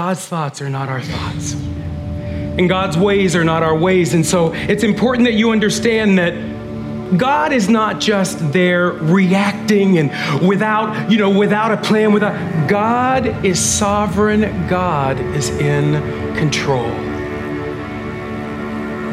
God's thoughts are not our thoughts. And God's ways are not our ways. And so it's important that you understand that God is not just there reacting and without, you know, without a plan, without God is sovereign, God is in control.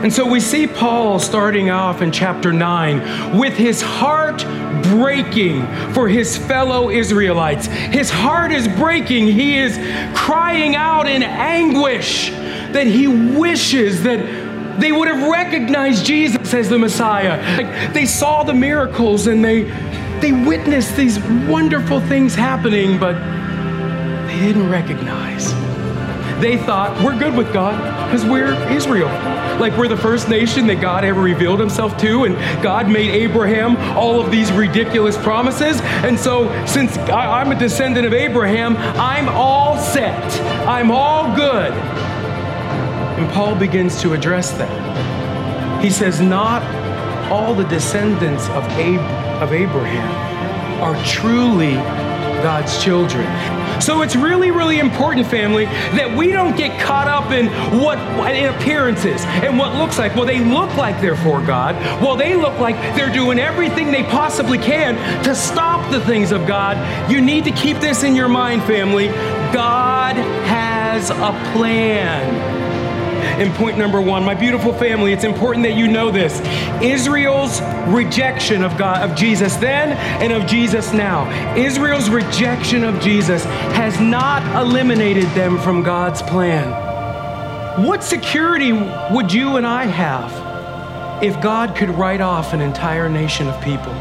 And so we see Paul starting off in chapter 9 with his heart breaking for his fellow Israelites. His heart is breaking. He is crying out in anguish that he wishes that they would have recognized Jesus as the Messiah. Like they saw the miracles and they they witnessed these wonderful things happening, but they didn't recognize. They thought we're good with God because we're Israel. Like we're the first nation that God ever revealed himself to, and God made Abraham all of these ridiculous promises. And so, since I'm a descendant of Abraham, I'm all set. I'm all good. And Paul begins to address that. He says, Not all the descendants of, Ab- of Abraham are truly God's children. So it's really, really important, family, that we don't get caught up in what in appearances and what looks like. Well, they look like they're for God. Well, they look like they're doing everything they possibly can to stop the things of God. You need to keep this in your mind, family. God has a plan. And point number one, my beautiful family, it's important that you know this. Israel's rejection of God, of Jesus then and of Jesus now. Israel's rejection of Jesus has not eliminated them from God's plan. What security would you and I have if God could write off an entire nation of people?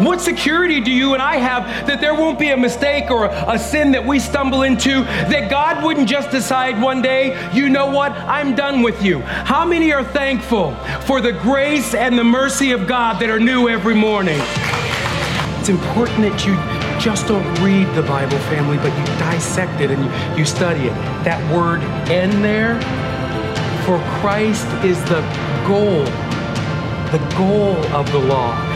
What security do you and I have that there won't be a mistake or a sin that we stumble into, that God wouldn't just decide one day, you know what, I'm done with you? How many are thankful for the grace and the mercy of God that are new every morning? It's important that you just don't read the Bible, family, but you dissect it and you, you study it. That word "in" there, for Christ is the goal, the goal of the law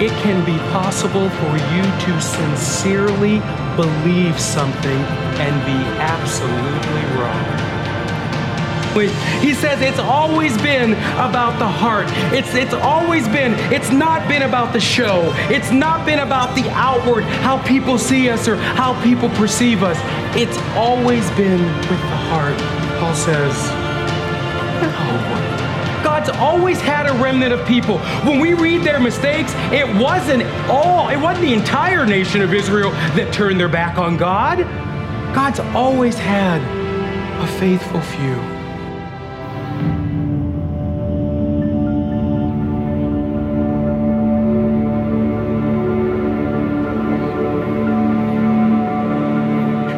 it can be possible for you to sincerely believe something and be absolutely wrong. He says it's always been about the heart. It's, it's always been, it's not been about the show. It's not been about the outward, how people see us or how people perceive us. It's always been with the heart. Paul says, always had a remnant of people. When we read their mistakes, it wasn't all, it wasn't the entire nation of Israel that turned their back on God. God's always had a faithful few.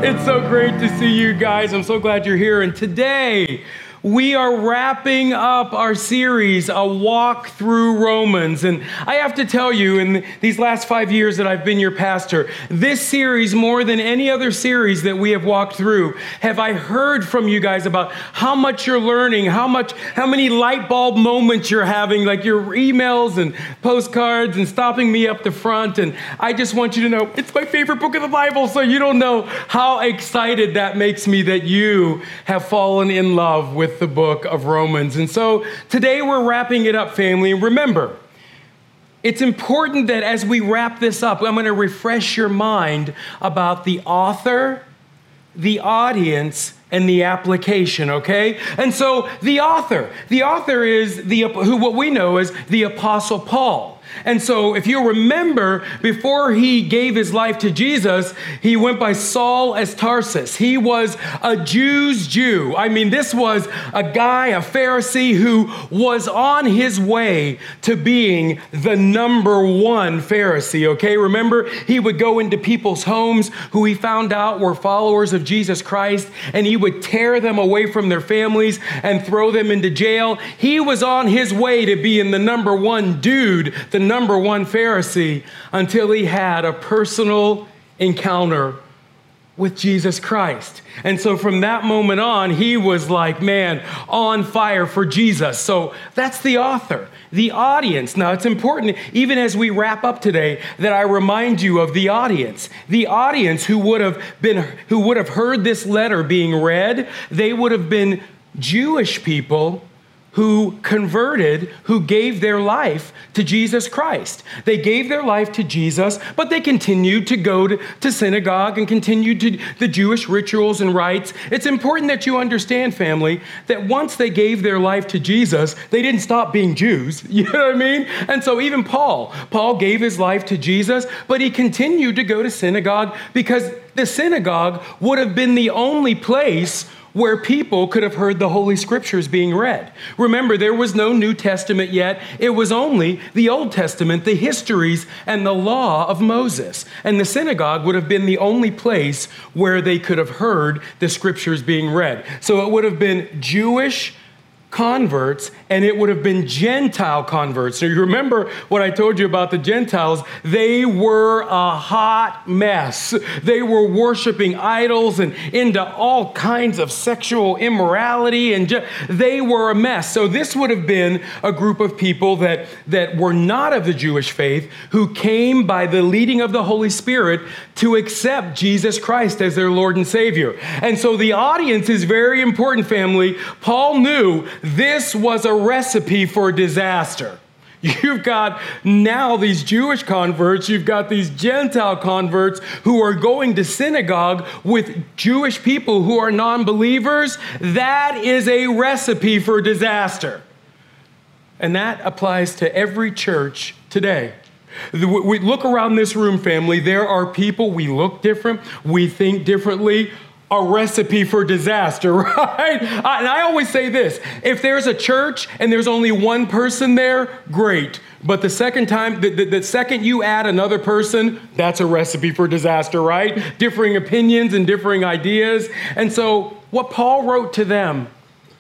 It's so great to see you guys. I'm so glad you're here. And today, we are wrapping up our series, A Walk Through Romans. And I have to tell you, in these last five years that I've been your pastor, this series, more than any other series that we have walked through, have I heard from you guys about how much you're learning, how much, how many light bulb moments you're having, like your emails and postcards and stopping me up the front. And I just want you to know it's my favorite book of the Bible, so you don't know how excited that makes me that you have fallen in love with with the book of Romans. And so today we're wrapping it up, family. Remember, it's important that as we wrap this up, I'm going to refresh your mind about the author, the audience, and the application, okay? And so the author, the author is the who what we know as the apostle Paul. And so, if you remember, before he gave his life to Jesus, he went by Saul as Tarsus. He was a Jew's Jew. I mean, this was a guy, a Pharisee, who was on his way to being the number one Pharisee, okay? Remember, he would go into people's homes who he found out were followers of Jesus Christ, and he would tear them away from their families and throw them into jail. He was on his way to being the number one dude, the number one Pharisee until he had a personal encounter with Jesus Christ. And so from that moment on, he was like, man, on fire for Jesus. So that's the author, the audience. Now it's important, even as we wrap up today, that I remind you of the audience. The audience who would have been, who would have heard this letter being read, they would have been Jewish people who converted, who gave their life to Jesus Christ. They gave their life to Jesus, but they continued to go to, to, synagogue and continued to the Jewish rituals and rites. It's important that you understand, family, that once they gave their life to Jesus, they didn't stop being Jews. You know what I mean? And so even Paul, Paul gave his life to Jesus, but he continued to go to synagogue because the synagogue would have been the only place where people could have heard the Holy Scriptures being read. Remember, there was no New Testament yet, it was only the Old Testament, the histories, and the law of Moses. And the synagogue would have been the only place where they could have heard the Scriptures being read. So it would have been Jewish converts and it would have been Gentile converts. So you remember what I told you about the Gentiles? They were a hot mess. They were worshiping idols and into all kinds of sexual immorality and they were a mess. So this would have been a group of people that, that were not of the Jewish faith who came by the leading of the Holy Spirit to accept Jesus Christ as their Lord and Savior. And so the audience is very important, family. Paul knew this was a recipe for disaster. You've got now these Jewish converts, you've got these Gentile converts who are going to synagogue with Jewish people who are non believers. That is a recipe for disaster. And that applies to every church today. We look around this room, family, there are people, we look different, we think differently a recipe for disaster, right? And I always say this if there's a church and there's only one person there, great. But the second time, the, the, the, second you add another person, that's a recipe for disaster, right? Differing opinions and differing ideas. And so, what Paul wrote to them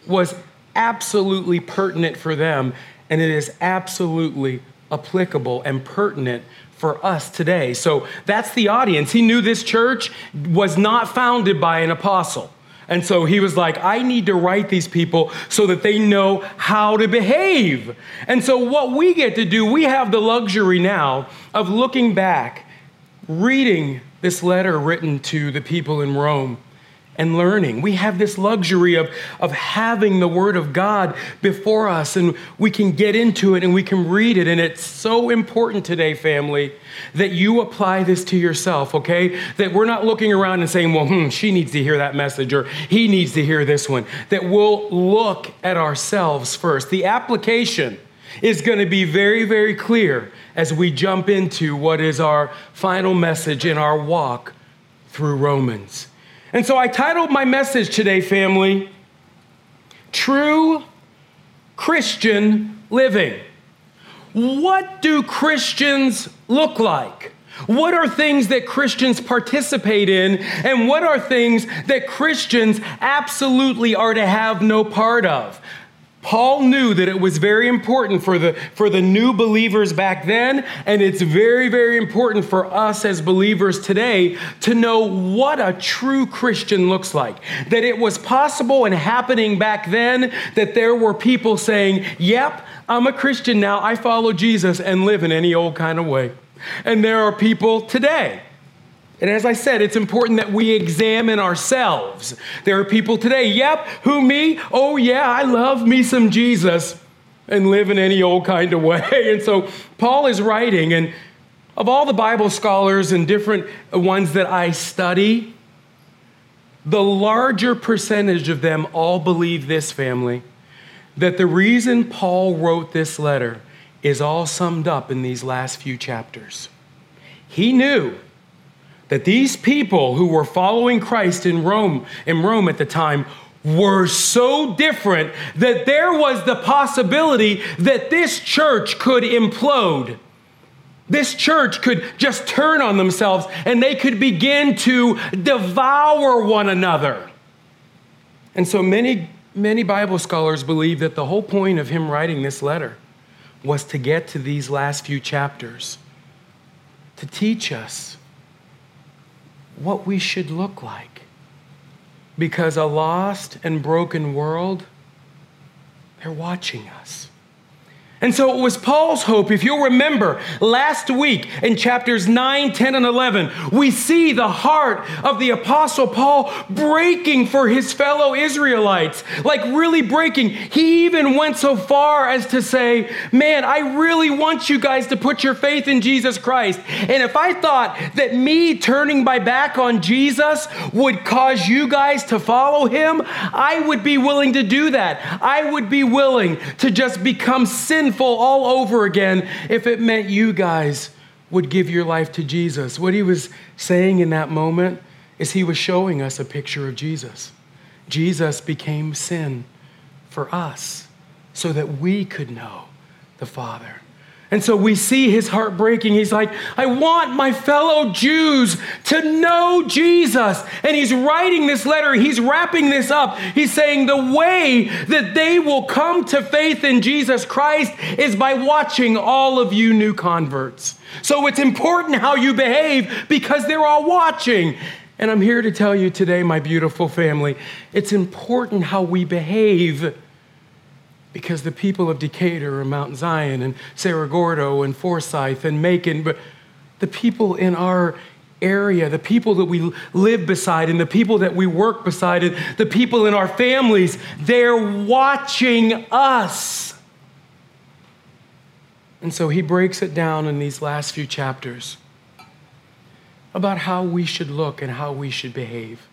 was absolutely pertinent for them, and it is absolutely applicable and pertinent for us today. So that's the audience. He knew this church was not founded by an apostle. And so he was like, I need to write these people so that they know how to behave. And so, what we get to do, we have the luxury now of looking back, reading this letter written to the people in Rome and learning. We have this luxury of, of having the Word of God before us, and we can get into it and we can read it. And it's so important today, family, that you apply this to yourself, okay? That we're not looking around and saying, well, hmm, she needs to hear that message or he needs to hear this one. That we'll look at ourselves first. The application is going to be very, very clear as we jump into what is our final message in our walk through Romans. And so I titled my message today, family, True Christian Living. What do Christians look like? What are things that Christians participate in? And what are things that Christians absolutely are to have no part of? Paul knew that it was very important for the, for the new believers back then, and it's very, very important for us as believers today to know what a true Christian looks like. That it was possible and happening back then that there were people saying, Yep, I'm a Christian now, I follow Jesus and live in any old kind of way. And there are people today and as I said, it's important that we examine ourselves. There are people today, yep, who me? Oh, yeah, I love me some Jesus and live in any old kind of way. And so Paul is writing, and of all the Bible scholars and different ones that I study, the larger percentage of them all believe this family that the reason Paul wrote this letter is all summed up in these last few chapters. He knew that these people who were following Christ in Rome, in Rome at the time, were so different that there was the possibility that this church could implode. This church could just turn on themselves and they could begin to devour one another. And so many, many Bible scholars believe that the whole point of him writing this letter was to get to these last few chapters, to teach us what we should look like. Because a lost and broken world, they're watching us. And so it was Paul's hope. If you'll remember, last week in chapters 9, 10, and 11, we see the heart of the Apostle Paul breaking for his fellow Israelites, like really breaking. He even went so far as to say, Man, I really want you guys to put your faith in Jesus Christ. And if I thought that me turning my back on Jesus would cause you guys to follow him, I would be willing to do that. I would be willing to just become sinful sinful all over again if it meant you guys would give your life to Jesus. What he was saying in that moment is he was showing us a picture of Jesus. Jesus became sin for us so that we could know the Father. And so we see his heart breaking. He's like, I want my fellow Jews to know Jesus. And he's writing this letter, he's wrapping this up. He's saying the way that they will come to faith in Jesus Christ is by watching all of you new converts. So it's important how you behave because they're all watching. And I'm here to tell you today, my beautiful family, it's important how we behave because the people of Decatur and Mount Zion and Cerro Gordo and Forsyth and Macon, but the people in our area, the people that we live beside and the people that we work beside and the people in our families, they're watching us. And so he breaks it down in these last few chapters about how we should look and how we should behave.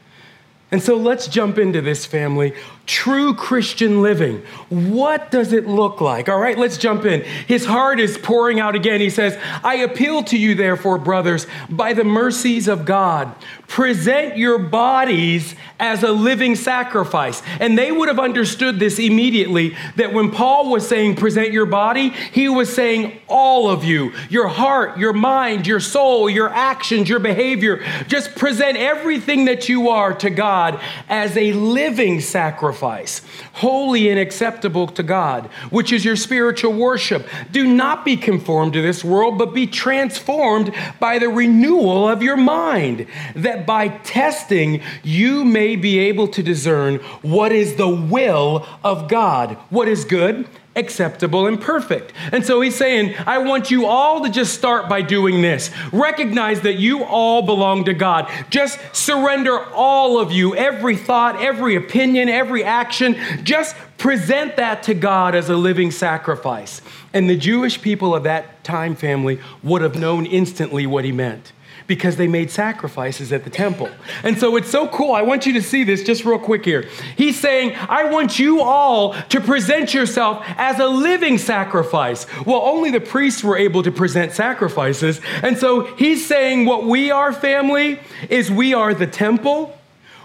And so let's jump into this family. True Christian living. What does it look like? All right, let's jump in. His heart is pouring out again. He says, I appeal to you, therefore, brothers, by the mercies of God, present your bodies as a living sacrifice. And they would have understood this immediately that when Paul was saying, present your body, he was saying, all of you, your heart, your mind, your soul, your actions, your behavior. Just present everything that you are to God as a living sacrifice, holy and acceptable to God, which is your spiritual worship. Do not be conformed to this world, but be transformed by the renewal of your mind, that by testing you may be able to discern what is the will of God, what is good acceptable and perfect. And so he's saying, I want you all to just start by doing this. Recognize that you all belong to God. Just surrender all of you, every thought, every opinion, every action. Just present that to God as a living sacrifice. And the Jewish people of that time family would have known instantly what he meant because they made sacrifices at the temple. And so it's so cool. I want you to see this just real quick here. He's saying, I want you all to present yourself as a living sacrifice. Well, only the priests were able to present sacrifices. And so he's saying, what we are, family, is we are the temple.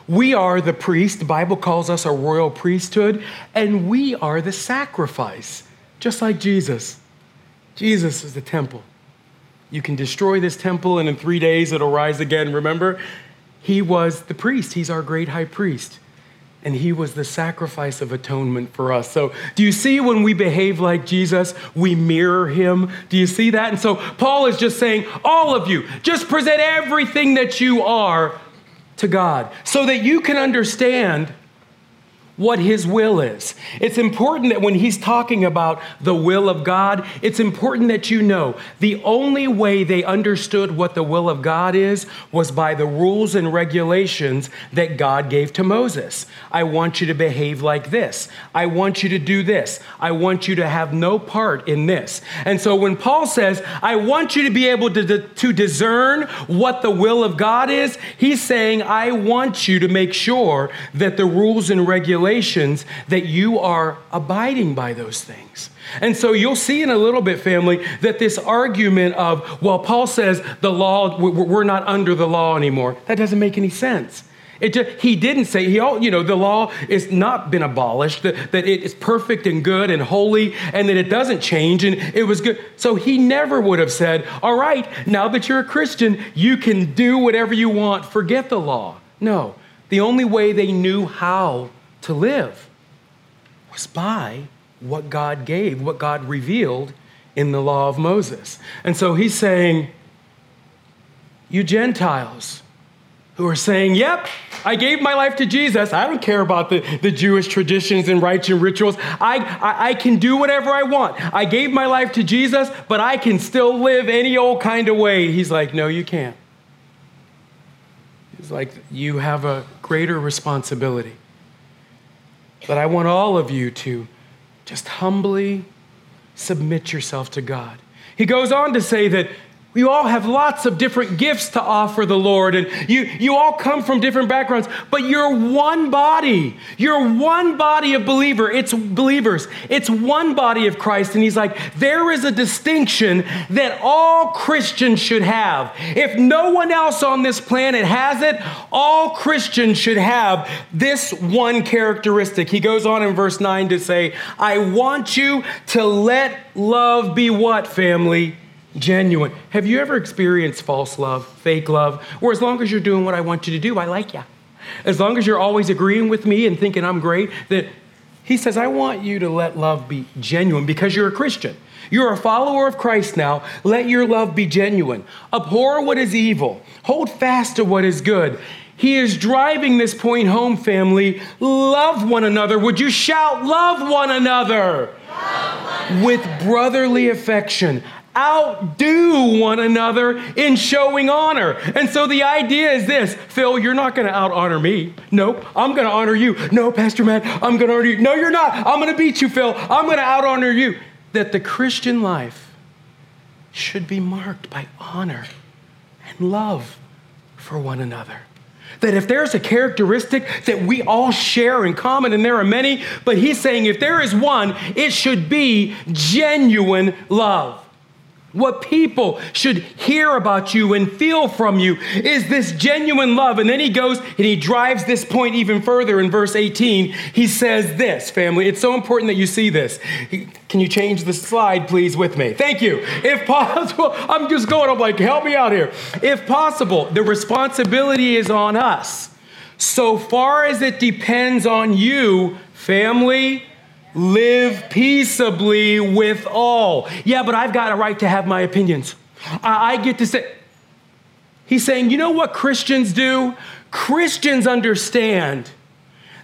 We are the priest. The Bible calls us a royal priesthood, and we are the sacrifice, just like Jesus. Jesus is the temple. You can destroy this temple, and in three days it'll rise again. Remember? He was the priest, he's our great high priest. And he was the sacrifice of atonement for us. So, do you see when we behave like Jesus, we mirror him? Do you see that? And so, Paul is just saying, all of you, just present everything that you are to God so that you can understand what his will is. It's important that when he's talking about the will of God, it's important that you know the only way they understood what the will of God is was by the rules and regulations that God gave to Moses. I want you to behave like this. I want you to do this. I want you to have no part in this. And so when Paul says, I want you to be able to, to discern what the will of God is, he's saying, I want you to make sure that the rules and regulations regulations that you are abiding by those things. And so you'll see in a little bit, family, that this argument of, well, Paul says the law, we're not under the law anymore, that doesn't make any sense. It just, he didn't say, he, all you know, the law has not been abolished, that, that it is perfect and good and holy, and that it doesn't change, and it was good. So he never would have said, all right, now that you're a Christian, you can do whatever you want, forget the law. No, the only way they knew how to live was by what God gave, what God revealed in the law of Moses. And so he's saying, You Gentiles, who are saying, Yep, I gave my life to Jesus. I don't care about the, the Jewish traditions and rites and rituals. I, I, I can do whatever I want. I gave my life to Jesus, but I can still live any old kind of way. He's like, No, you can't. He's like, You have a greater responsibility. But I want all of you to just humbly submit yourself to God. He goes on to say that you all have lots of different gifts to offer the Lord, and you, you all come from different backgrounds, but you're one body. You're one body of believer. It's believers. It's one body of Christ. And he's like, there is a distinction that all Christians should have. If no one else on this planet has it, all Christians should have this one characteristic. He goes on in verse 9 to say, I want you to let love be what, family? Genuine. Have you ever experienced false love, fake love, where as long as you're doing what I want you to do, I like you? As long as you're always agreeing with me and thinking I'm great, that he says, I want you to let love be genuine because you're a Christian. You're a follower of Christ now. Let your love be genuine. Abhor what is evil, hold fast to what is good. He is driving this point home, family. Love one another. Would you shout, Love one another? Love one With brotherly affection outdo one another in showing honor. And so the idea is this Phil, you're not going to out honor me. Nope, I'm going to honor you. No, Pastor Matt, I'm going to honor you. No, you're not. I'm going to beat you, Phil. I'm going to out honor you. That the Christian life should be marked by honor and love for one another. That if there's a characteristic that we all share in common, and there are many, but he's saying if there is one, it should be genuine love. What people should hear about you and feel from you is this genuine love. And then he goes and he drives this point even further in verse 18. He says this, family. It's so important that you see this. Can you change the slide, please, with me? Thank you. If possible, I'm just going, I'm like, help me out here. If possible, the responsibility is on us. So far as it depends on you, family, Live peaceably with all. Yeah, but I've got a right to have my opinions. I, I get to say, he's saying, you know what Christians do? Christians understand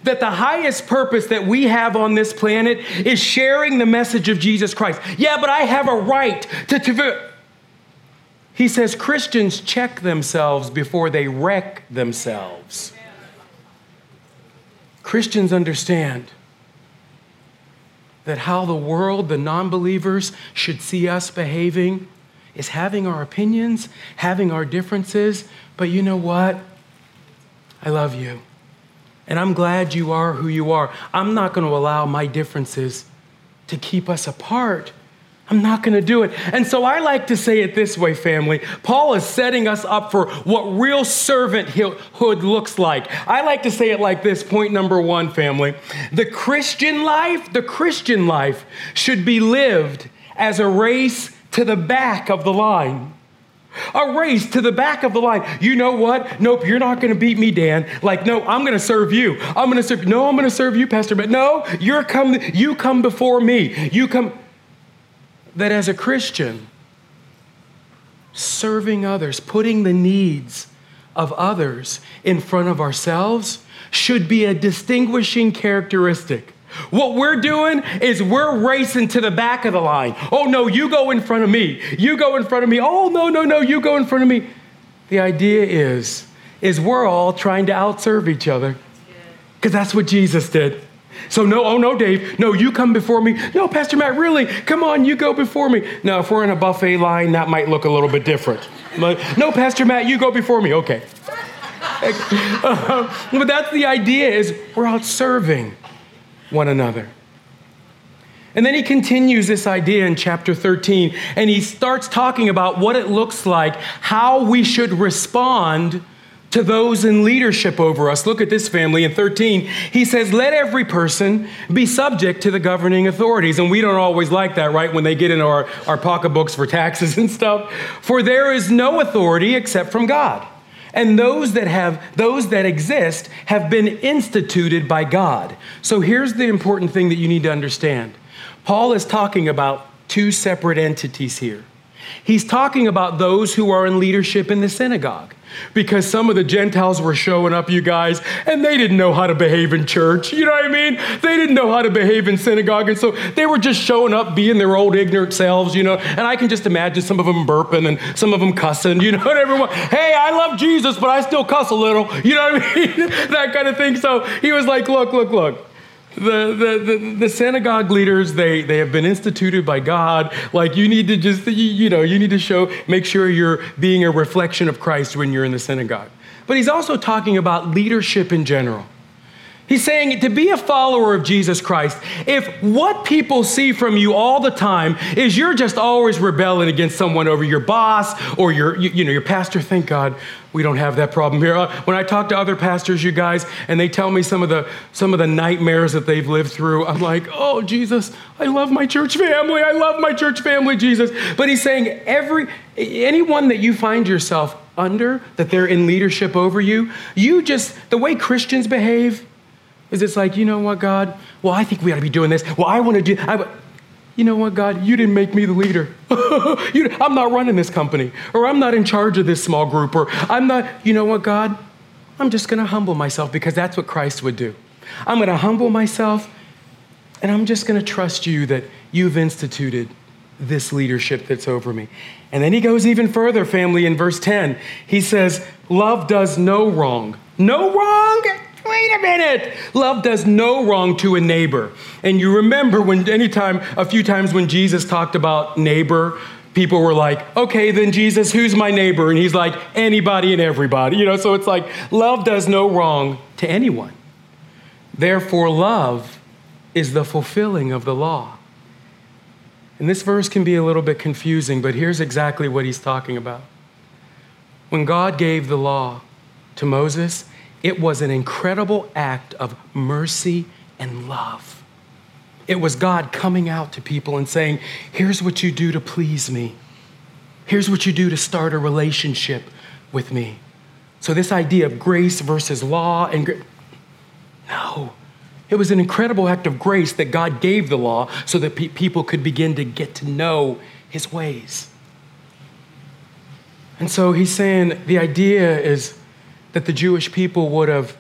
that the highest purpose that we have on this planet is sharing the message of Jesus Christ. Yeah, but I have a right to. to he says Christians check themselves before they wreck themselves. Christians understand that how the world, the non believers, should see us behaving is having our opinions, having our differences. But you know what? I love you. And I'm glad you are who you are. I'm not going to allow my differences to keep us apart. I'm not going to do it. And so I like to say it this way, family. Paul is setting us up for what real servanthood looks like. I like to say it like this point number one, family. The Christian life, the Christian life should be lived as a race to the back of the line. A race to the back of the line. You know what? Nope, you're not going to beat me, Dan. Like, no, I'm going to serve you. I'm going to serve. No, I'm going to serve you, Pastor. But no, you're come. You come before me. You come that as a Christian, serving others, putting the needs of others in front of ourselves should be a distinguishing characteristic. What we're doing is we're racing to the back of the line. Oh, no, you go in front of me. You go in front of me. Oh, no, no, no, you go in front of me. The idea is, is we're all trying to outserve each other. Because that's what Jesus did. So, no, oh no, Dave, no, you come before me. No, Pastor Matt, really? Come on, you go before me. Now, if we're in a buffet line, that might look a little bit different. no, Pastor Matt, you go before me. Okay. Uh, but that's the idea is we're out serving one another. And then he continues this idea in chapter 13, and he starts talking about what it looks like, how we should respond to those in leadership over us. Look at this family in 13. He says, Let every person be subject to the governing authorities. And we don't always like that, right? When they get in our, our pocketbooks for taxes and stuff. For there is no authority except from God. And those that have, those that exist have been instituted by God. So here's the important thing that you need to understand Paul is talking about two separate entities here. He's talking about those who are in leadership in the synagogue. Because some of the Gentiles were showing up, you guys, and they didn't know how to behave in church. You know what I mean? They didn't know how to behave in synagogue. And so they were just showing up, being their old ignorant selves, you know. And I can just imagine some of them burping and some of them cussing, you know, and everyone, hey, I love Jesus, but I still cuss a little. You know what I mean? that kind of thing. So he was like, look, look, look. The, the, the, the, synagogue leaders, they, they have been instituted by God. Like, you need to just, you, you know, you need to show, make sure you're being a reflection of Christ when you're in the synagogue. But he's also talking about leadership in general. He's saying to be a follower of Jesus Christ, if what people see from you all the time is you're just always rebelling against someone over your boss or your, you, you know, your pastor, thank God we don't have that problem here. Uh, when I talk to other pastors, you guys, and they tell me some of the some of the nightmares that they've lived through, I'm like, oh Jesus, I love my church family. I love my church family, Jesus. But he's saying every anyone that you find yourself under, that they're in leadership over you, you just the way Christians behave is it's like, you know what, God? Well, I think we ought to be doing this. Well, I want to do. I, you know what, God? You didn't make me the leader. you, I'm not running this company, or I'm not in charge of this small group, or I'm not. You know what, God? I'm just going to humble myself because that's what Christ would do. I'm going to humble myself, and I'm just going to trust you that you've instituted this leadership that's over me. And then he goes even further, family, in verse 10. He says, Love does no wrong. No wrong? Wait a minute. Love does no wrong to a neighbor. And you remember when anytime, a few times when Jesus talked about neighbor, people were like, okay, then Jesus, who's my neighbor? And he's like, anybody and everybody. You know, so it's like, love does no wrong to anyone. Therefore, love is the fulfilling of the law. And this verse can be a little bit confusing, but here's exactly what he's talking about. When God gave the law to Moses, it was an incredible act of mercy and love. It was God coming out to people and saying, Here's what you do to please me. Here's what you do to start a relationship with me. So, this idea of grace versus law and gra- no, it was an incredible act of grace that God gave the law so that pe- people could begin to get to know his ways. And so he's saying the idea is that the Jewish people would have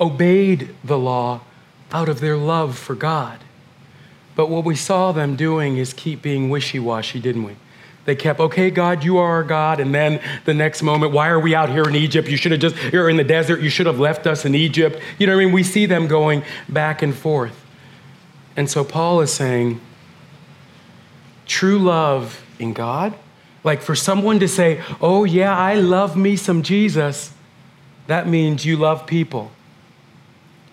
obeyed the law out of their love for God. But what we saw them doing is keep being wishy washy, didn't we? They kept, okay, God, you are our God. And then the next moment, why are we out here in Egypt? You should have just, you're in the desert. You should have left us in Egypt. You know what I mean? We see them going back and forth. And so Paul is saying, true love in God, like for someone to say, oh, yeah, I love me some Jesus, that means you love people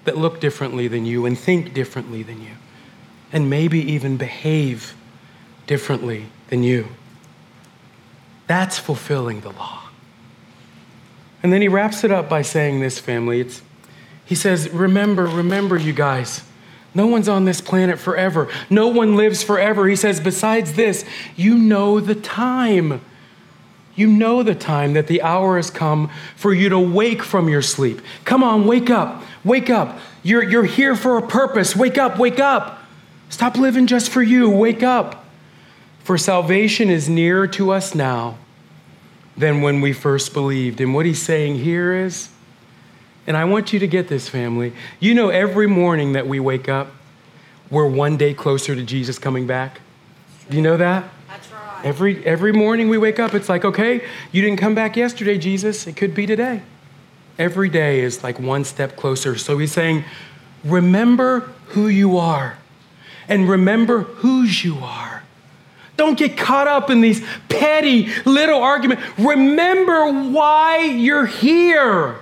that look differently than you and think differently than you, and maybe even behave differently than you. That's fulfilling the law. And then he wraps it up by saying this, family. It's, he says, Remember, remember, you guys. No one's on this planet forever. No one lives forever. He says, Besides this, you know the time you know the time that the hour has come for you to wake from your sleep. Come on, wake up, wake up. You're, you're here for a purpose. Wake up, wake up. Stop living just for you. Wake up. For salvation is nearer to us now than when we first believed. And what he's saying here is, and I want you to get this, family. You know, every morning that we wake up, we're one day closer to Jesus coming back. Do you know that? Every, every morning we wake up, it's like, okay, you didn't come back yesterday, Jesus. It could be today. Every day is like one step closer. So he's saying, remember who you are and remember whose you are. Don't get caught up in these petty little arguments. Remember why you're here.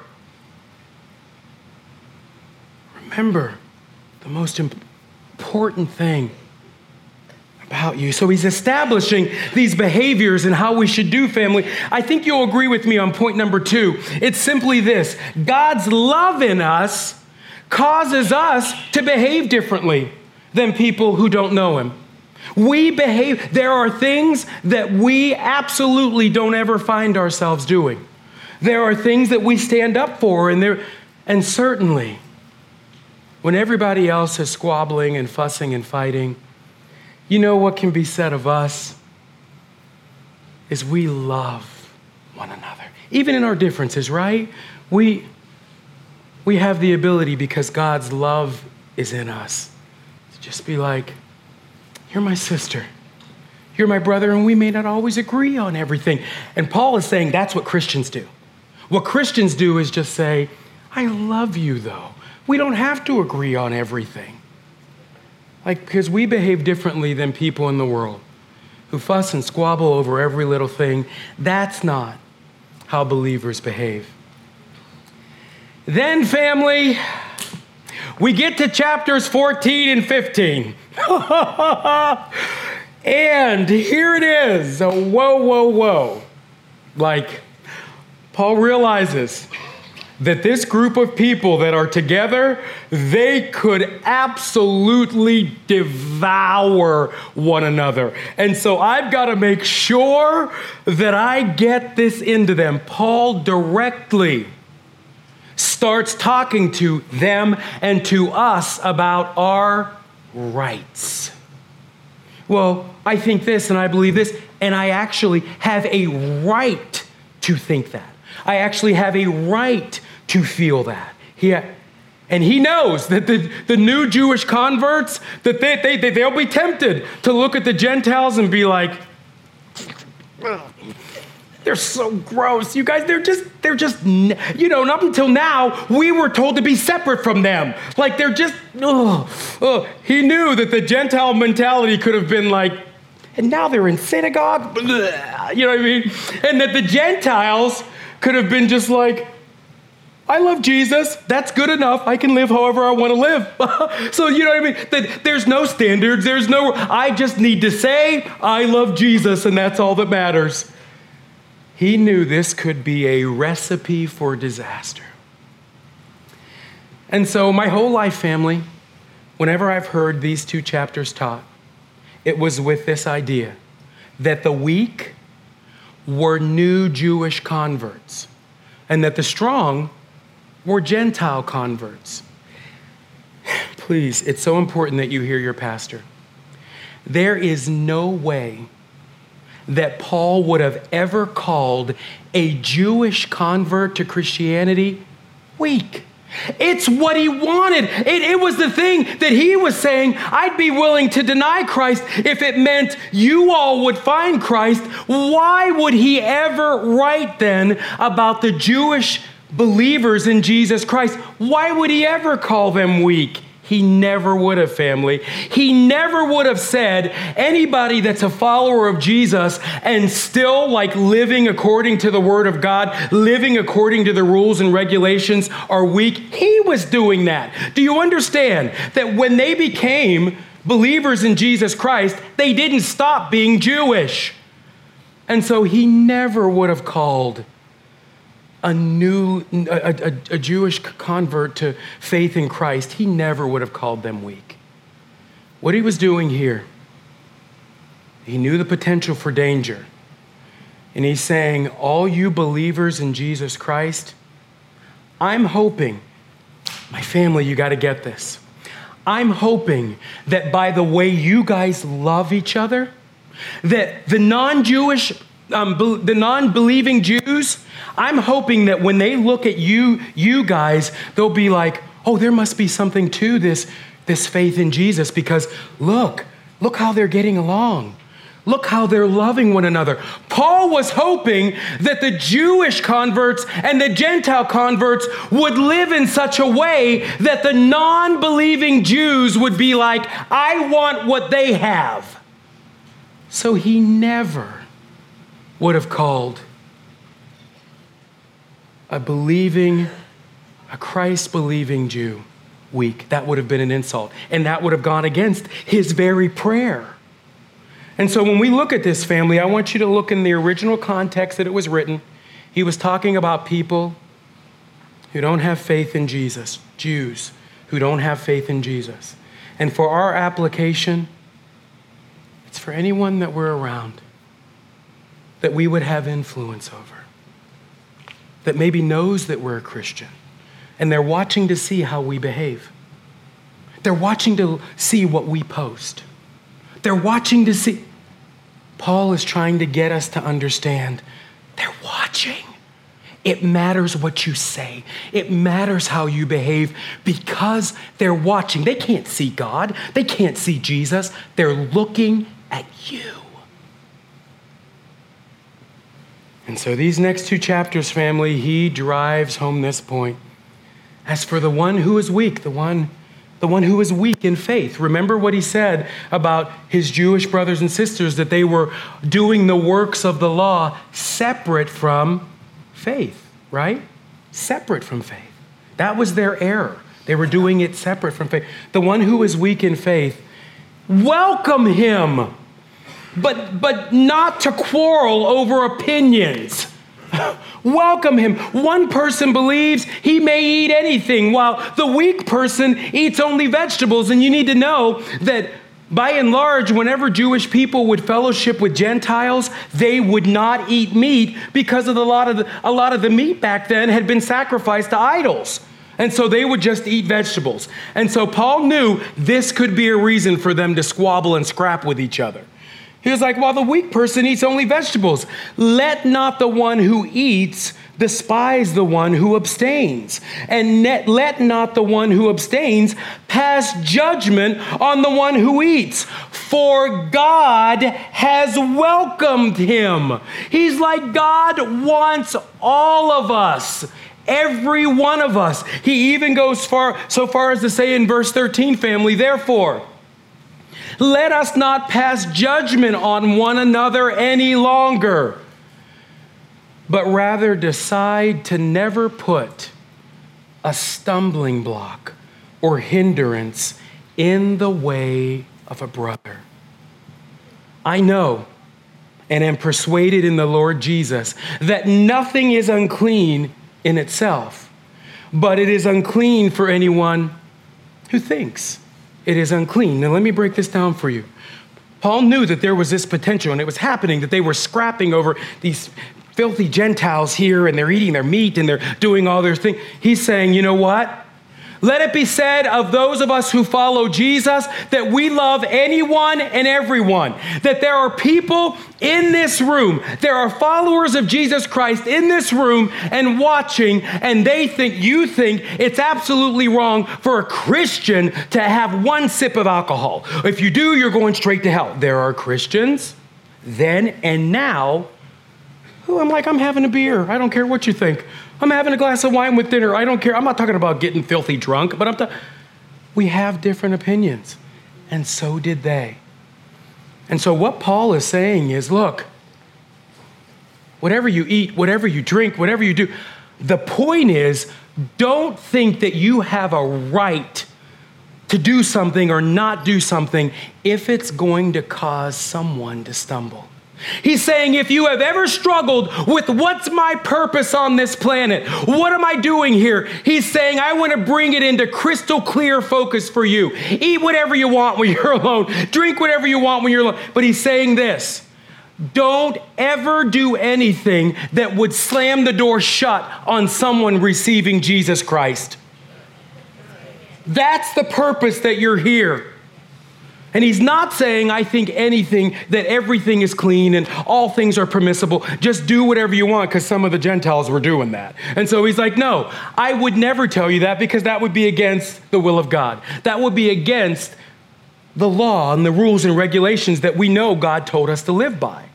Remember the most important thing about you. So he's establishing these behaviors and how we should do family. I think you'll agree with me on point number two. It's simply this God's love in us causes us to behave differently than people who don't know him. We behave, there are things that we absolutely don't ever find ourselves doing. There are things that we stand up for, and there, and certainly when everybody else is squabbling and fussing and fighting, you know what can be said of us? Is we love one another. even in our differences, right? We, we have the ability because God's love is in us to just be like, You're my sister. You're my brother, and we may not always agree on everything. And Paul is saying that's what Christians do. What Christians do is just say, I love you, though. We don't have to agree on everything. Like, because we behave differently than people in the world who fuss and squabble over every little thing. That's not how believers behave. Then, family, we get to chapters 14 and 15. and here it is. Whoa, whoa, whoa. Like, Paul realizes that this group of people that are together, they could absolutely devour one another. And so I've got to make sure that I get this into them. Paul directly starts talking to them and to us about our rights. Well, I think this and I believe this, and I actually have a right to think that. I actually have a right to feel that. He, and he knows that the, the new Jewish converts, that they, they, they, they'll be tempted to look at the Gentiles and be like, they're so gross. You guys, they're just, they're just, you know, and up until now, we were told to be separate from them. Like they're just, oh, oh. He knew that the Gentile mentality could have been like, and now they're in synagogue, you know what I mean? And that the Gentiles could have been just like, I love Jesus. That's good enough. I can live however I want to live. so, you know what I mean? There's no standards. There's no, I just need to say, I love Jesus, and that's all that matters. He knew this could be a recipe for disaster. And so, my whole life, family, whenever I've heard these two chapters taught, it was with this idea that the weak were new Jewish converts and that the strong were Gentile converts. Please, it's so important that you hear your pastor. There is no way that Paul would have ever called a Jewish convert to Christianity weak. It's what he wanted. It, it, was the thing that he was saying, I'd be willing to deny Christ if it meant you all would find Christ. Why would he ever write then about the Jewish believers in Jesus Christ, why would he ever call them weak? He never would have, family. He never would have said anybody that's a follower of Jesus and still like living according to the word of God, living according to the rules and regulations are weak. He was doing that. Do you understand that when they became believers in Jesus Christ, they didn't stop being Jewish? And so he never would have called a new, a, a, a, Jewish convert to faith in Christ, he never would have called them weak. What he was doing here, he knew the potential for danger. And he's saying, All you believers in Jesus Christ, I'm hoping, my family, you got to get this. I'm hoping that by the way you guys love each other, that the non Jewish um, the non-believing Jews, I'm hoping that when they look at you, you guys, they'll be like, "Oh, there must be something to this, this faith in Jesus." Because look, look how they're getting along. Look how they're loving one another. Paul was hoping that the Jewish converts and the Gentile converts would live in such a way that the non believing Jews would be like, I want what they have. So he never would have called a believing, a Christ believing Jew weak. That would have been an insult. And that would have gone against his very prayer. And so when we look at this family, I want you to look in the original context that it was written. He was talking about people who don't have faith in Jesus, Jews who don't have faith in Jesus. And for our application, it's for anyone that we're around that we would have influence over, that maybe knows that we're a Christian, and they're watching to see how we behave. They're watching to see what we post. They're watching to see. Paul is trying to get us to understand they're watching. It matters what you say. It matters how you behave because they're watching. They can't see God, they can't see Jesus. They're looking at you. And so, these next two chapters, family, he drives home this point. As for the one who is weak, the one the one who is weak in faith. Remember what he said about his Jewish brothers and sisters that they were doing the works of the law separate from faith, right? Separate from faith. That was their error. They were doing it separate from faith. The one who is weak in faith, welcome him, but, but not to quarrel over opinions. Welcome him. One person believes he may eat anything, while the weak person eats only vegetables. And you need to know that by and large, whenever Jewish people would fellowship with Gentiles, they would not eat meat because of a lot of the, a lot of the meat back then had been sacrificed to idols. And so they would just eat vegetables. And so Paul knew this could be a reason for them to squabble and scrap with each other. He was like, Well, the weak person eats only vegetables. Let not the one who eats despise the one who abstains. And let not the one who abstains pass judgment on the one who eats, for God has welcomed him. He's like, God wants all of us. Every one of us. He even goes far so far as to say in verse 13, family, therefore, let us not pass judgment on one another any longer, but rather decide to never put a stumbling block or hindrance in the way of a brother. I know and am persuaded in the Lord Jesus that nothing is unclean in itself, but it is unclean for anyone who thinks it is unclean. Now, let me break this down for you. Paul knew that there was this potential, and it was happening that they were scrapping over these filthy Gentiles here, and they're eating their meat and they're doing all their things. He's saying, you know what? Let it be said of those of us who follow Jesus that we love anyone and everyone. That there are people in this room, there are followers of Jesus Christ in this room and watching, and they think, you think it's absolutely wrong for a Christian to have one sip of alcohol. If you do, you're going straight to hell. There are Christians then and now who I'm like, I'm having a beer. I don't care what you think. I'm having a glass of wine with dinner. I don't care. I'm not talking about getting filthy drunk, but I'm talking. We have different opinions, and so did they. And so, what Paul is saying is look, whatever you eat, whatever you drink, whatever you do, the point is don't think that you have a right to do something or not do something if it's going to cause someone to stumble. He's saying, if you have ever struggled with what's my purpose on this planet, what am I doing here? He's saying, I want to bring it into crystal clear focus for you. Eat whatever you want when you're alone, drink whatever you want when you're alone. But he's saying this don't ever do anything that would slam the door shut on someone receiving Jesus Christ. That's the purpose that you're here. And he's not saying, I think anything, that everything is clean and all things are permissible. Just do whatever you want, because some of the Gentiles were doing that. And so he's like, No, I would never tell you that because that would be against the will of God. That would be against the law and the rules and regulations that we know God told us to live by.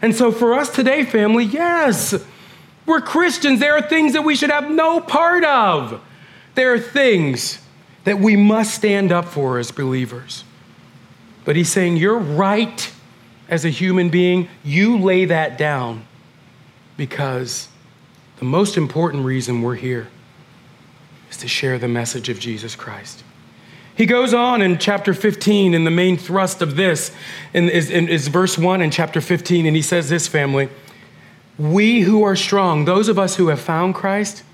And so for us today, family, yes, we're Christians. There are things that we should have no part of. There are things that we must stand up for as believers. But he's saying, You're right as a human being. You lay that down because the most important reason we're here is to share the message of Jesus Christ. He goes on in chapter 15, and the main thrust of this is, is verse 1 in chapter 15, and he says this, family. We who are strong, those of us who have found Christ,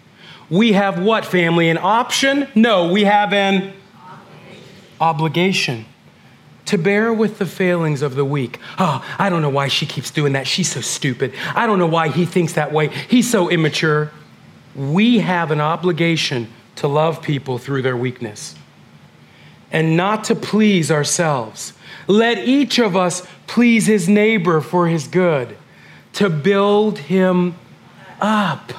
we have what, family? An option? No, we have an obligation. obligation to bear with the failings of the weak. Oh, I don't know why she keeps doing that. She's so stupid. I don't know why he thinks that way. He's so immature. We have an obligation to love people through their weakness and not to please ourselves. Let each of us please his neighbor for his good, to build him up.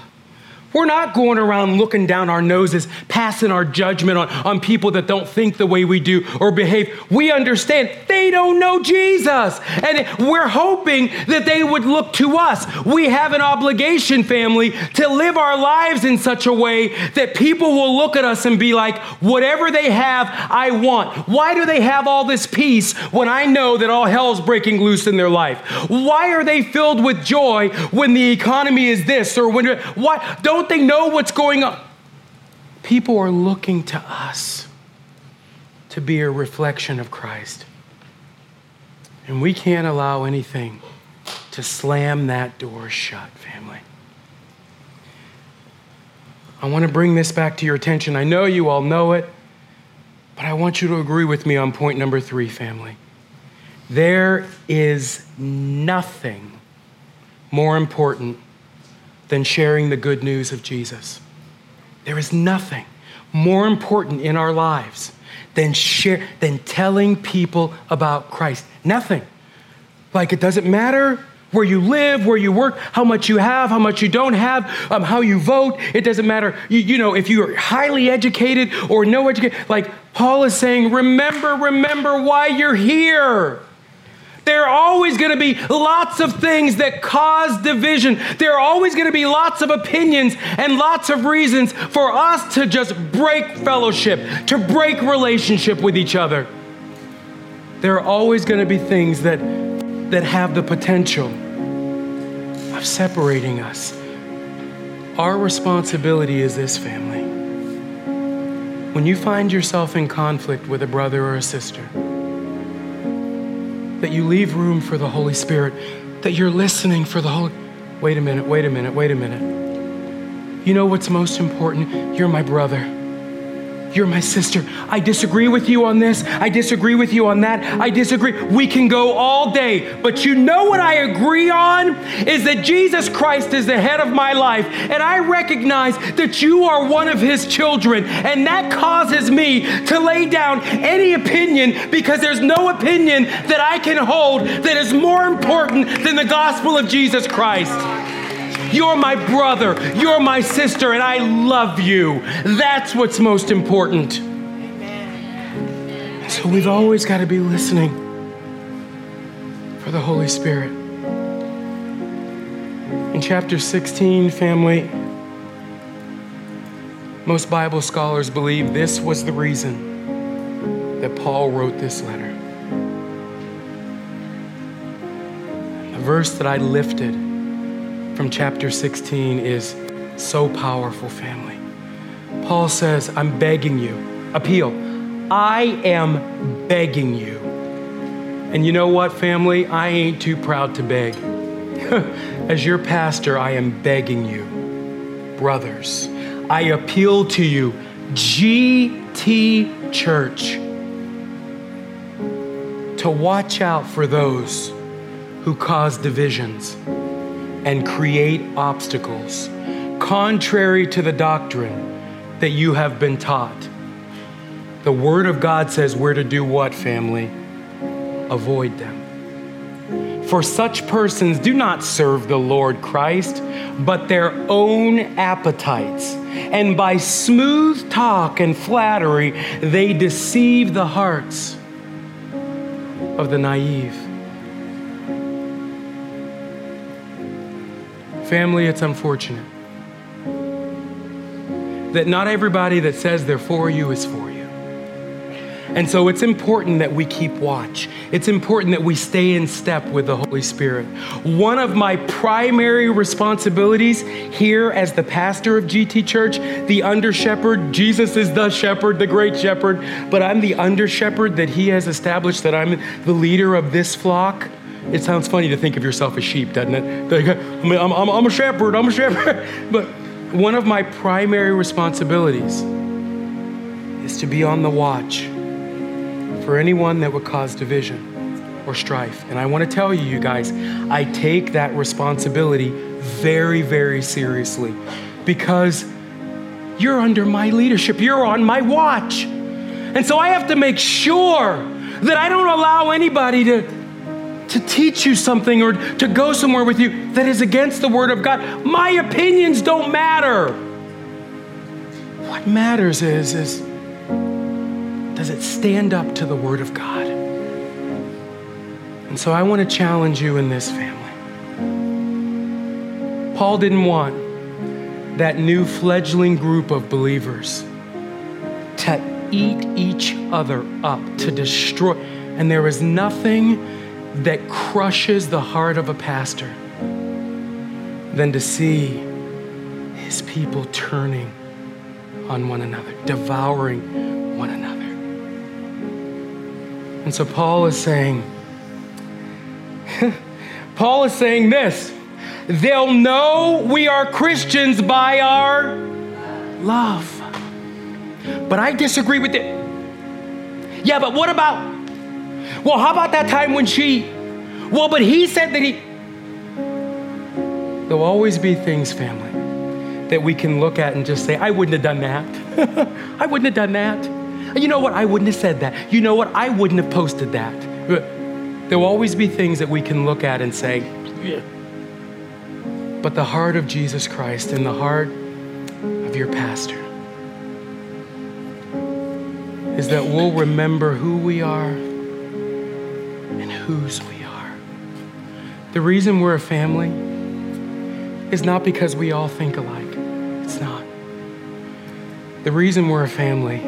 We're not going around looking down our noses, passing our judgment on, on people that don't think the way we do or behave. We understand they don't know Jesus. And we're hoping that they would look to us. We have an obligation, family, to live our lives in such a way that people will look at us and be like, whatever they have, I want. Why do they have all this peace when I know that all hell's breaking loose in their life? Why are they filled with joy when the economy is this or when, why? Don't don't they know what's going on? People are looking to us to be a reflection of Christ. And we can't allow anything to slam that door shut, family. I want to bring this back to your attention. I know you all know it, but I want you to agree with me on point number three, family. There is nothing more important than sharing the good news of Jesus. There is nothing more important in our lives than share than telling people about Christ. Nothing. Like it doesn't matter where you live, where you work, how much you have, how much you don't have, um, how you vote. It doesn't matter. You, you know, if you are highly educated or no educated. Like Paul is saying, remember, remember why you're here. There are always going to be lots of things that cause division. There are always going to be lots of opinions and lots of reasons for us to just break fellowship, to break relationship with each other. There are always going to be things that, that have the potential of separating us. Our responsibility is this, family. When you find yourself in conflict with a brother or a sister, that you leave room for the Holy Spirit, that you're listening for the Holy. Wait a minute, wait a minute, wait a minute. You know what's most important? You're my brother. You're my sister. I disagree with you on this. I disagree with you on that. I disagree. We can go all day. But you know what I agree on? Is that Jesus Christ is the head of my life. And I recognize that you are one of his children. And that causes me to lay down any opinion because there's no opinion that I can hold that is more important than the gospel of Jesus Christ. You're my brother. You're my sister, and I love you. That's what's most important. So we've always got to be listening for the Holy Spirit. In chapter 16, family, most Bible scholars believe this was the reason that Paul wrote this letter. The verse that I lifted from chapter 16 is so powerful, family. Paul says, I'm begging you, appeal. I am begging you. And you know what, family? I ain't too proud to beg. As your pastor, I am begging you, brothers, I appeal to you, GT Church, to watch out for those who cause divisions and create obstacles contrary to the doctrine that you have been taught. The Word of God says we're to do what, family? Avoid them. For such persons do not serve the Lord Christ, but their own appetites. And by smooth talk and flattery, they deceive the hearts of the naive. Family, it's unfortunate that not everybody that says they're for you is for you. And so it's important that we keep watch. It's important that we stay in step with the Holy Spirit. One of my primary responsibilities here as the pastor of GT Church, the under shepherd, Jesus is the shepherd, the great shepherd, but I'm the under shepherd that he has established that I'm the leader of this flock. It sounds funny to think of yourself as sheep, doesn't it? Like, I'm, I'm, I'm a shepherd, I'm a shepherd. But one of my primary responsibilities is to be on the watch for anyone that would cause division or strife. And I want to tell you, you guys, I take that responsibility very, very seriously because you're under my leadership, you're on my watch. And so I have to make sure that I don't allow anybody to to teach you something or to go somewhere with you that is against the Word of God. My opinions don't matter. What matters is, is does it stand up to the Word of God? And so I want to challenge you in this family. Paul didn't want that new fledgling group of believers to eat each other up, to destroy. And there is nothing that crushes the heart of a pastor than to see his people turning on one another, devouring one another. And so Paul is saying, Paul is saying this they'll know we are Christians by our love. But I disagree with it. Yeah, but what about well, how about that time when she? Well, but he said that he. There'll always be things, family, that we can look at and just say, I wouldn't have done that. I wouldn't have done that. You know what? I wouldn't have said that. You know what? I wouldn't have posted that. There'll always be things that we can look at and say, yeah. But the heart of Jesus Christ and the heart of your pastor is that we'll remember who we are whose we are. The reason we're a family is not because we all think alike. It's not. The reason we're a family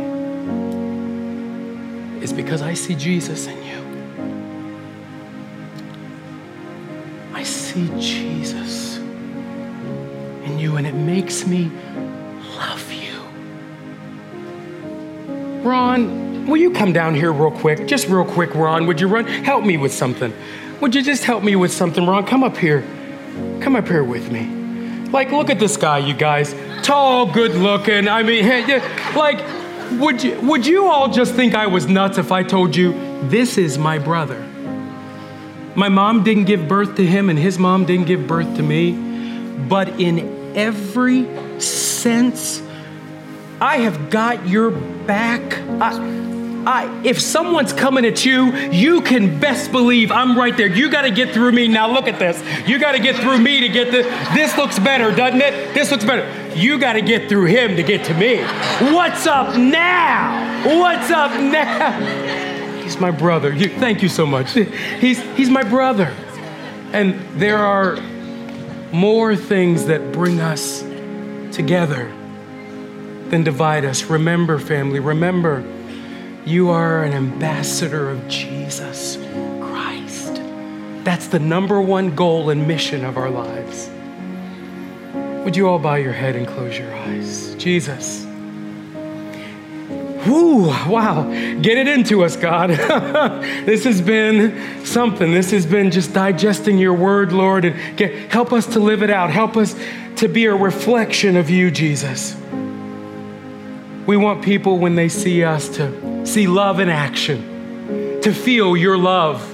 is because I see Jesus in you. I see Jesus in you, and it makes me love you. Ron, Will you come down here real quick? Just real quick, Ron. Would you run? Help me with something. Would you just help me with something, Ron? Come up here. Come up here with me. Like, look at this guy, you guys. Tall, good looking. I mean, like, would you, would you all just think I was nuts if I told you this is my brother? My mom didn't give birth to him, and his mom didn't give birth to me. But in every sense, I have got your back. I, I, if someone's coming at you, you can best believe I'm right there. You got to get through me. Now look at this. You got to get through me to get this. This looks better, doesn't it? This looks better. You got to get through him to get to me. What's up now? What's up now? He's my brother. You, thank you so much. He's he's my brother, and there are more things that bring us together than divide us. Remember, family. Remember you are an ambassador of Jesus Christ. That's the number one goal and mission of our lives. Would you all bow your head and close your eyes? Jesus. Whoo, wow. Get it into us, God. this has been something. This has been just digesting your word, Lord, and get, help us to live it out. Help us to be a reflection of you, Jesus. We want people when they see us to see love in action, to feel your love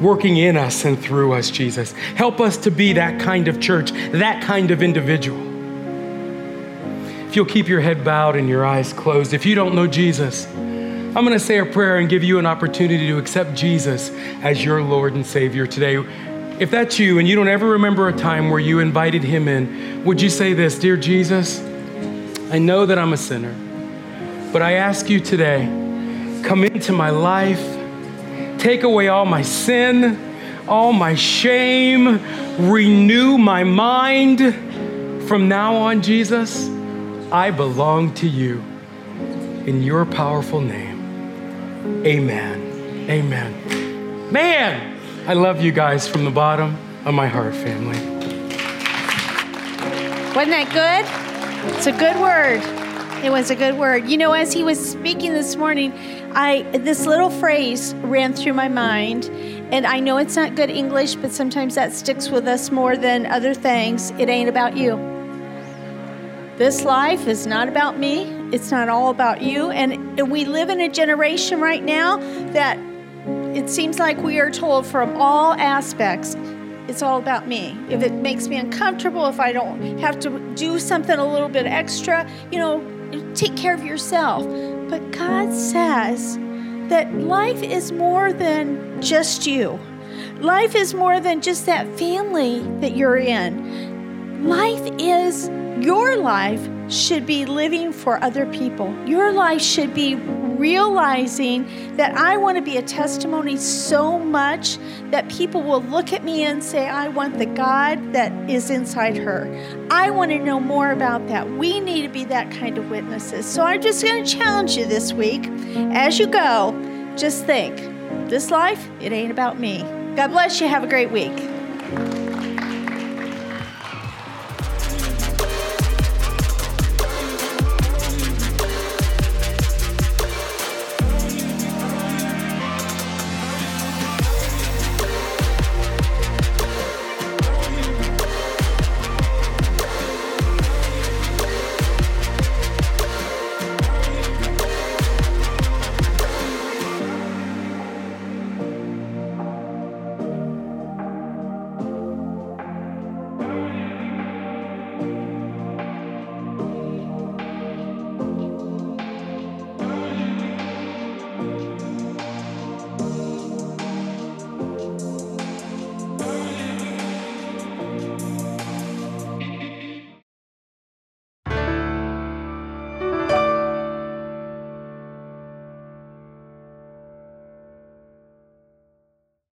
working in us and through us, Jesus. Help us to be that kind of church, that kind of individual. If you'll keep your head bowed and your eyes closed, if you don't know Jesus, I'm going to say a prayer and give you an opportunity to accept Jesus as your Lord and Savior today. If that's you and you don't ever remember a time where you invited Him in, would you say this Dear Jesus, I know that I'm a sinner, but I ask you today Come into my life. Take away all my sin, all my shame. Renew my mind. From now on, Jesus, I belong to you. In your powerful name, amen. Amen. Man, I love you guys from the bottom of my heart, family. Wasn't that good? It's a good word. It was a good word. You know, as he was speaking this morning, I this little phrase ran through my mind, and I know it's not good English, but sometimes that sticks with us more than other things. It ain't about you. This life is not about me. It's not all about you. And we live in a generation right now that it seems like we are told from all aspects it's all about me. If it makes me uncomfortable, if I don't have to do something a little bit extra, you know, take care of yourself. But God says that life is more than just you. Life is more than just that family that you're in. Life is your life should be living for other people. Your life should be realizing that I want to be a testimony so much that people will look at me and say, I want the God that is inside her. I want to know more about that. We need to be that kind of witnesses. So I'm just going to challenge you this week. As you go, just think this life, it ain't about me. God bless you. Have a great week.